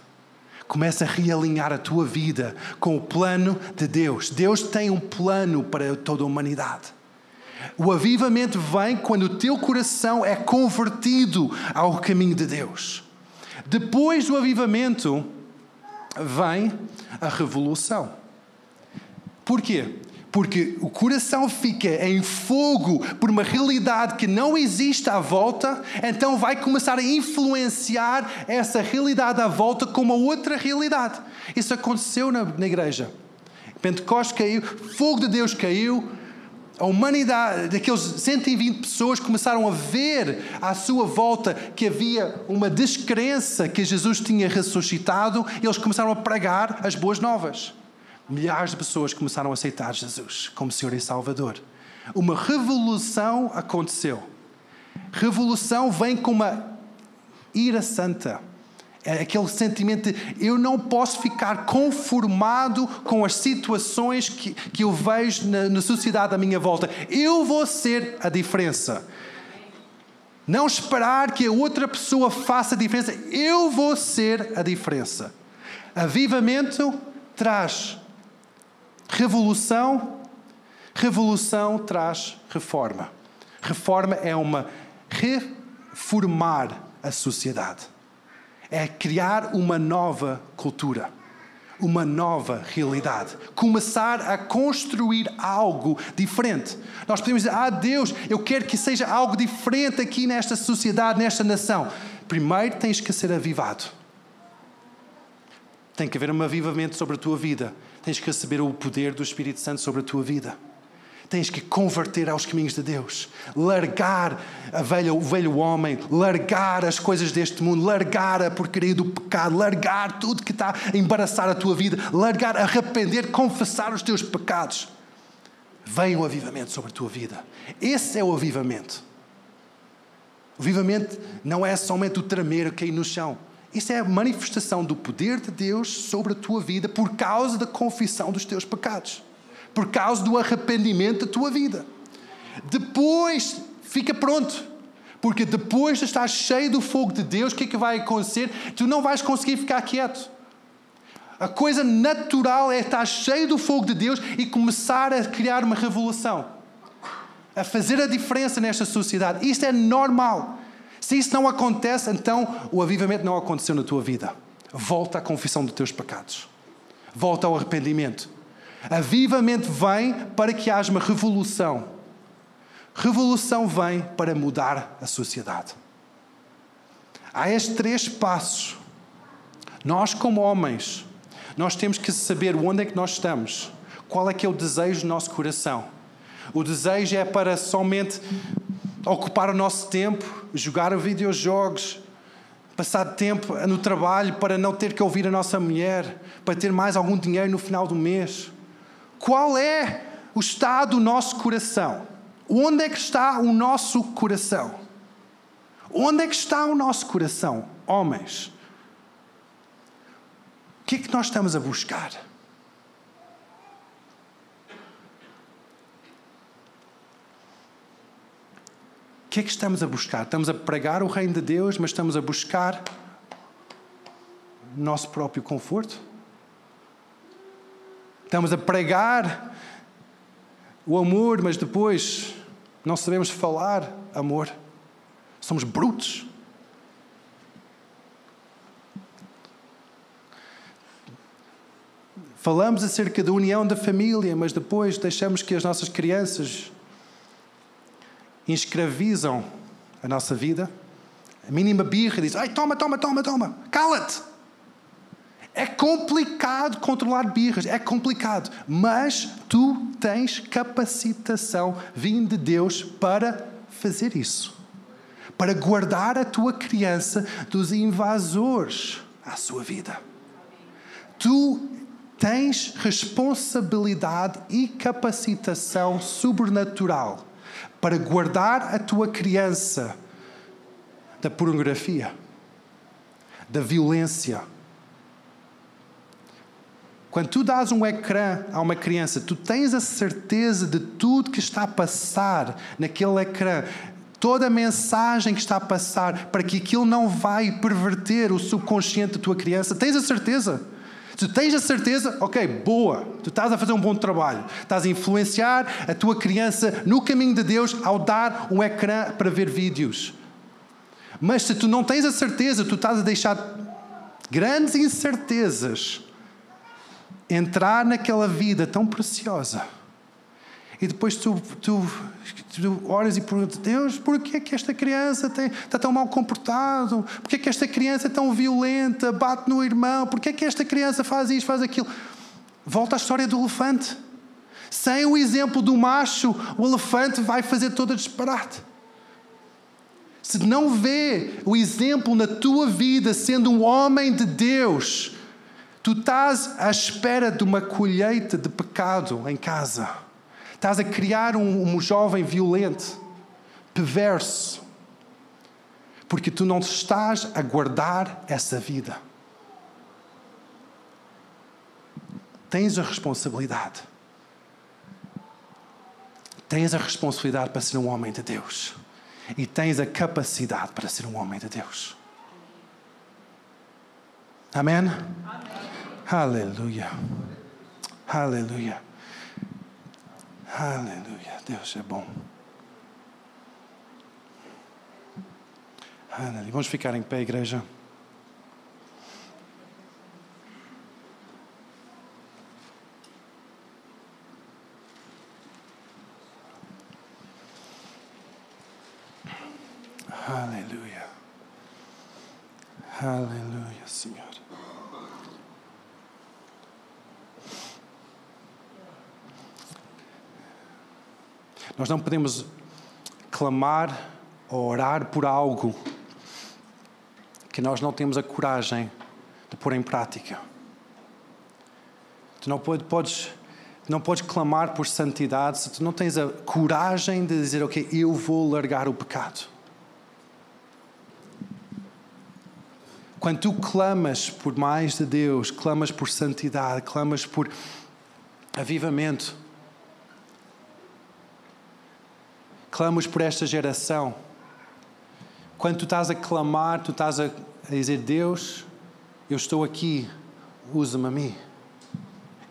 Começa a realinhar a tua vida com o plano de Deus. Deus tem um plano para toda a humanidade. O avivamento vem quando o teu coração é convertido ao caminho de Deus. Depois do avivamento, vem a revolução. Porquê? Porque o coração fica em fogo por uma realidade que não existe à volta, então vai começar a influenciar essa realidade à volta com uma outra realidade. Isso aconteceu na, na igreja. Pentecostes caiu, fogo de Deus caiu, a humanidade, daqueles 120 pessoas começaram a ver à sua volta que havia uma descrença que Jesus tinha ressuscitado e eles começaram a pregar as boas novas. Milhares de pessoas começaram a aceitar Jesus como Senhor e Salvador. Uma revolução aconteceu. Revolução vem com uma ira santa aquele sentimento de eu não posso ficar conformado com as situações que, que eu vejo na, na sociedade à minha volta. Eu vou ser a diferença. Não esperar que a outra pessoa faça a diferença. Eu vou ser a diferença. Avivamento traz revolução, revolução traz reforma. Reforma é uma reformar a sociedade é criar uma nova cultura, uma nova realidade, começar a construir algo diferente. Nós podemos dizer: Ah, Deus, eu quero que seja algo diferente aqui nesta sociedade, nesta nação. Primeiro tens que ser avivado. Tem que haver um avivamento sobre a tua vida. Tens que receber o poder do Espírito Santo sobre a tua vida. Tens que converter aos caminhos de Deus, largar a velha, o velho homem, largar as coisas deste mundo, largar a porcaria do pecado, largar tudo que está a embaraçar a tua vida, largar, arrepender, confessar os teus pecados. Vem o avivamento sobre a tua vida. Esse é o avivamento. O avivamento não é somente o tremer, cair no chão. Isso é a manifestação do poder de Deus sobre a tua vida por causa da confissão dos teus pecados por causa do arrependimento da tua vida. Depois, fica pronto. Porque depois de estar cheio do fogo de Deus, o que é que vai acontecer? Tu não vais conseguir ficar quieto. A coisa natural é estar cheio do fogo de Deus e começar a criar uma revolução. A fazer a diferença nesta sociedade. Isto é normal. Se isso não acontece, então o avivamento não aconteceu na tua vida. Volta à confissão dos teus pecados. Volta ao arrependimento. Avivamento vem para que haja uma revolução. Revolução vem para mudar a sociedade. Há estes três passos. Nós, como homens, nós temos que saber onde é que nós estamos. Qual é que é o desejo do nosso coração. O desejo é para somente ocupar o nosso tempo, jogar videojogos, passar tempo no trabalho para não ter que ouvir a nossa mulher, para ter mais algum dinheiro no final do mês. Qual é o estado do nosso coração? Onde é que está o nosso coração? Onde é que está o nosso coração, homens? O que é que nós estamos a buscar? O que é que estamos a buscar? Estamos a pregar o reino de Deus, mas estamos a buscar nosso próprio conforto? Estamos a pregar o amor, mas depois não sabemos falar amor. Somos brutos. Falamos acerca da união da família, mas depois deixamos que as nossas crianças escravizam a nossa vida. A mínima birra diz: ai, toma, toma, toma, toma, cala-te. É complicado controlar birras, é complicado, mas tu tens capacitação vinda de Deus para fazer isso. Para guardar a tua criança dos invasores à sua vida. Tu tens responsabilidade e capacitação sobrenatural para guardar a tua criança da pornografia, da violência, quando tu dás um ecrã a uma criança, tu tens a certeza de tudo que está a passar naquele ecrã, toda a mensagem que está a passar, para que aquilo não vai perverter o subconsciente da tua criança. Tens a certeza? Tu tens a certeza, ok, boa, tu estás a fazer um bom trabalho, estás a influenciar a tua criança no caminho de Deus ao dar um ecrã para ver vídeos. Mas se tu não tens a certeza, tu estás a deixar grandes incertezas entrar naquela vida tão preciosa. E depois tu, tu, tu olhas e perguntas: Deus, por que é que esta criança tem, está tão mal comportado? Por que é que esta criança é tão violenta, bate no irmão? Por que é que esta criança faz isto, faz aquilo? Volta à história do elefante. Sem o exemplo do macho, o elefante vai fazer todo a disparate. Se não vê o exemplo na tua vida sendo um homem de Deus, Tu estás à espera de uma colheita de pecado em casa. Estás a criar um, um jovem violento, perverso, porque tu não estás a guardar essa vida. Tens a responsabilidade. Tens a responsabilidade para ser um homem de Deus. E tens a capacidade para ser um homem de Deus. Amém? Amém. Aleluia. Aleluia. Aleluia. Deus é bom. Aleluia. Vamos ficar em pé, igreja. Aleluia. Aleluia, Senhor. Nós não podemos clamar ou orar por algo que nós não temos a coragem de pôr em prática. Tu não podes, não podes clamar por santidade se tu não tens a coragem de dizer, ok, eu vou largar o pecado. Quando tu clamas por mais de Deus, clamas por santidade, clamas por avivamento, clamas por esta geração, quando tu estás a clamar, tu estás a, dizer: Deus, eu estou aqui, usa-me a mim.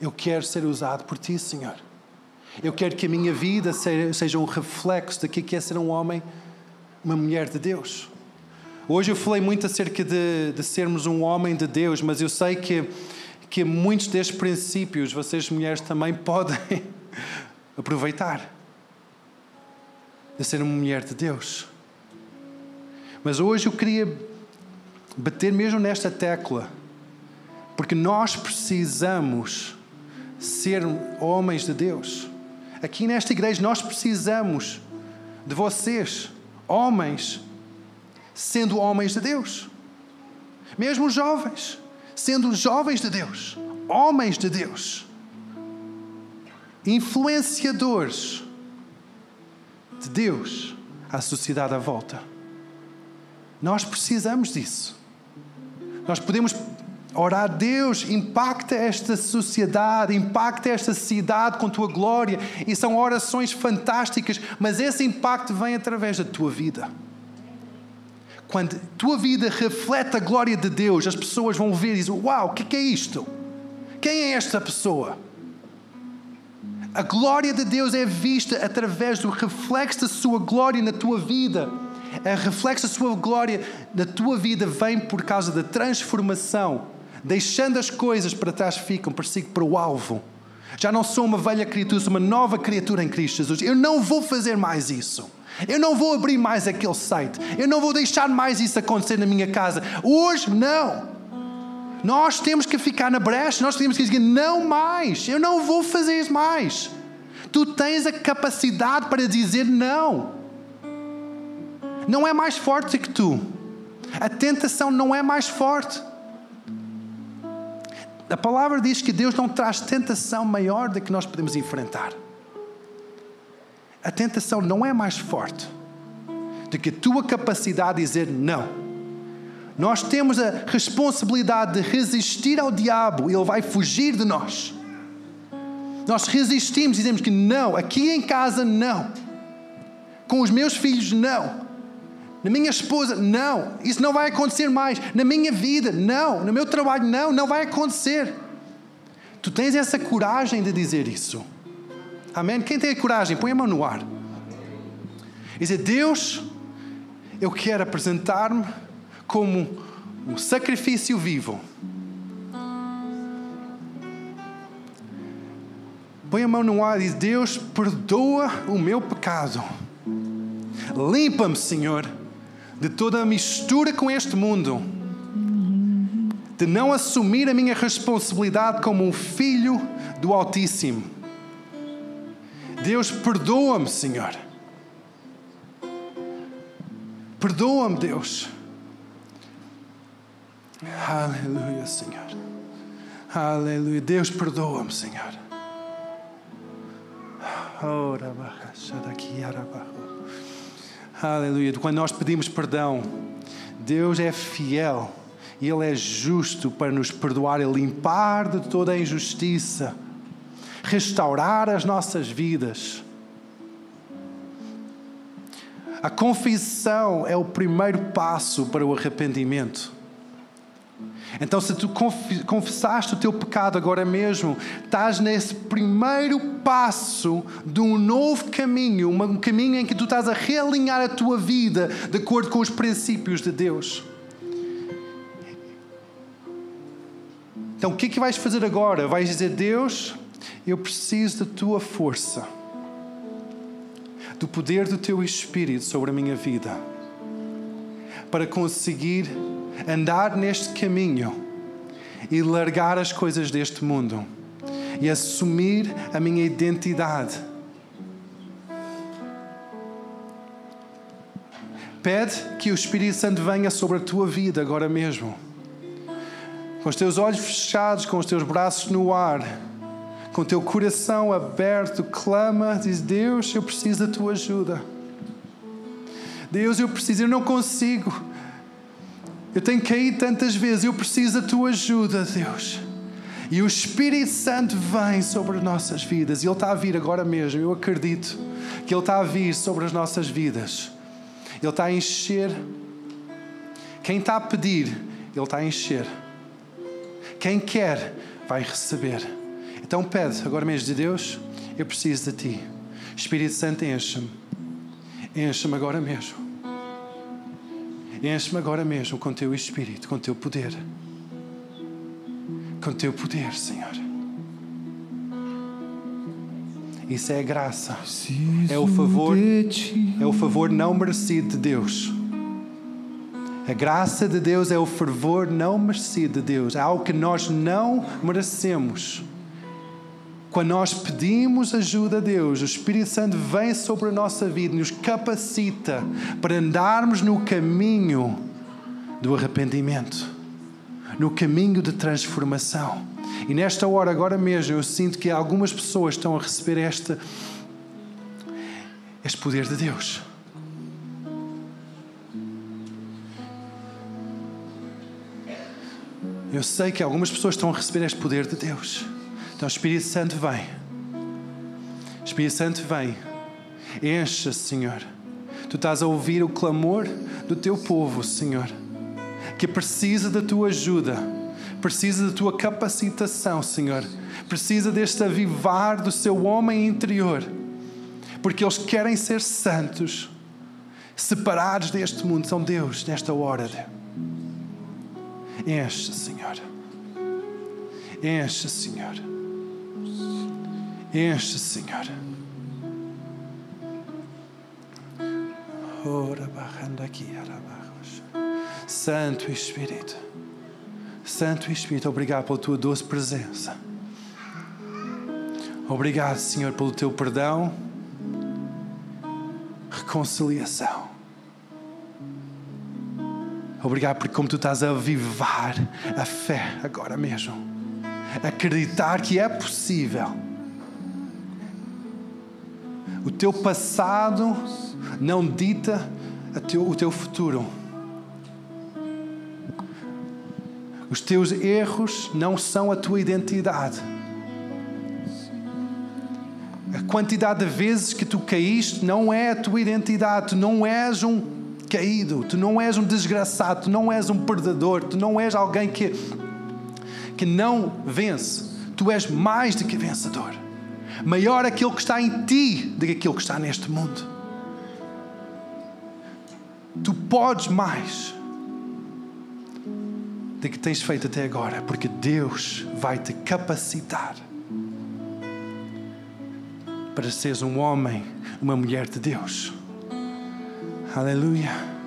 Eu quero ser usado por ti, Senhor. Eu quero que a minha vida seja um reflexo daquilo que é ser um homem, uma mulher de Deus. Hoje eu falei muito acerca de, de sermos um homem de Deus, mas eu sei que, que muitos destes princípios vocês, mulheres, também podem aproveitar de ser uma mulher de Deus. Mas hoje eu queria bater mesmo nesta tecla, porque nós precisamos ser homens de Deus. Aqui nesta igreja nós precisamos de vocês, homens, sendo homens de Deus. Mesmo jovens, sendo jovens de Deus, homens de Deus, influenciadores de Deus à sociedade à volta. Nós precisamos disso. Nós podemos orar, Deus, impacta esta sociedade, impacta esta cidade com tua glória. E são orações fantásticas, mas esse impacto vem através da tua vida. Quando tua vida reflete a glória de Deus, as pessoas vão ver e dizer: Uau, o que é isto? Quem é esta pessoa? A glória de Deus é vista através do reflexo da sua glória na tua vida a reflexo da sua glória da tua vida vem por causa da transformação. Deixando as coisas para trás ficam, persigo para o alvo. Já não sou uma velha criatura, sou uma nova criatura em Cristo Jesus. Eu não vou fazer mais isso. Eu não vou abrir mais aquele site. Eu não vou deixar mais isso acontecer na minha casa. Hoje, não. Nós temos que ficar na brecha. Nós temos que dizer: não mais. Eu não vou fazer isso mais. Tu tens a capacidade para dizer não não é mais forte que tu. A tentação não é mais forte. A palavra diz que Deus não traz tentação maior do que nós podemos enfrentar. A tentação não é mais forte do que a tua capacidade de dizer não. Nós temos a responsabilidade de resistir ao diabo e ele vai fugir de nós. Nós resistimos e dizemos que não, aqui em casa não. Com os meus filhos não. Na minha esposa, não, isso não vai acontecer mais. Na minha vida, não. No meu trabalho, não, não vai acontecer. Tu tens essa coragem de dizer isso. Amém? Quem tem a coragem, põe a mão no ar. E dizer: Deus, eu quero apresentar-me como um sacrifício vivo. Põe a mão no ar e diz: Deus, perdoa o meu pecado. Limpa-me, Senhor de toda a mistura com este mundo, de não assumir a minha responsabilidade como um filho do Altíssimo. Deus, perdoa-me, Senhor. Perdoa-me, Deus. Aleluia, Senhor. Aleluia. Deus, perdoa-me, Senhor. Aleluia. Quando nós pedimos perdão, Deus é fiel e Ele é justo para nos perdoar e limpar de toda a injustiça, restaurar as nossas vidas. A confissão é o primeiro passo para o arrependimento. Então, se tu confessaste o teu pecado agora mesmo, estás nesse primeiro passo de um novo caminho, um caminho em que tu estás a realinhar a tua vida de acordo com os princípios de Deus. Então, o que é que vais fazer agora? Vais dizer: Deus, eu preciso da tua força, do poder do teu Espírito sobre a minha vida, para conseguir andar neste caminho e largar as coisas deste mundo e assumir a minha identidade. Pede que o Espírito Santo venha sobre a tua vida agora mesmo. Com os teus olhos fechados, com os teus braços no ar, com o teu coração aberto, clama, diz: Deus, eu preciso da tua ajuda. Deus, eu preciso, eu não consigo. Eu tenho caído tantas vezes, eu preciso da tua ajuda, Deus. E o Espírito Santo vem sobre as nossas vidas. E Ele está a vir agora mesmo. Eu acredito que Ele está a vir sobre as nossas vidas. Ele está a encher. Quem está a pedir, Ele está a encher. Quem quer, vai receber. Então pede agora mesmo de Deus: Eu preciso de Ti. Espírito Santo, enche-me. Enche-me agora mesmo. Enche-me agora mesmo com Teu Espírito, com Teu poder com teu poder, Senhor. Isso é a graça. É o favor, é o favor não merecido de Deus. A graça de Deus é o fervor não merecido de Deus, é algo que nós não merecemos. Quando nós pedimos ajuda a Deus, o Espírito Santo vem sobre a nossa vida nos capacita para andarmos no caminho do arrependimento no caminho de transformação. E nesta hora, agora mesmo, eu sinto que algumas pessoas estão a receber este, este poder de Deus. Eu sei que algumas pessoas estão a receber este poder de Deus. Então, o Espírito Santo vem. Espírito Santo vem. Encha, Senhor. Tu estás a ouvir o clamor do teu povo, Senhor que precisa da tua ajuda, precisa da tua capacitação, Senhor, precisa deste avivar do seu homem interior, porque eles querem ser santos, separados deste mundo, são Deus nesta hora. Enche, Senhor. Enche, Senhor. Enche, Senhor. Santo Espírito, Santo Espírito, obrigado pela tua doce presença. Obrigado, Senhor, pelo teu perdão, reconciliação. Obrigado porque como tu estás a avivar a fé agora mesmo. Acreditar que é possível. O teu passado não dita o teu futuro. Os teus erros não são a tua identidade. A quantidade de vezes que tu caíste não é a tua identidade. Tu não és um caído, tu não és um desgraçado, tu não és um perdedor, tu não és alguém que, que não vence. Tu és mais do que vencedor. Maior aquilo que está em ti do que aquilo que está neste mundo. Tu podes mais de que tens feito até agora, porque Deus vai te capacitar para seres um homem, uma mulher de Deus. Aleluia.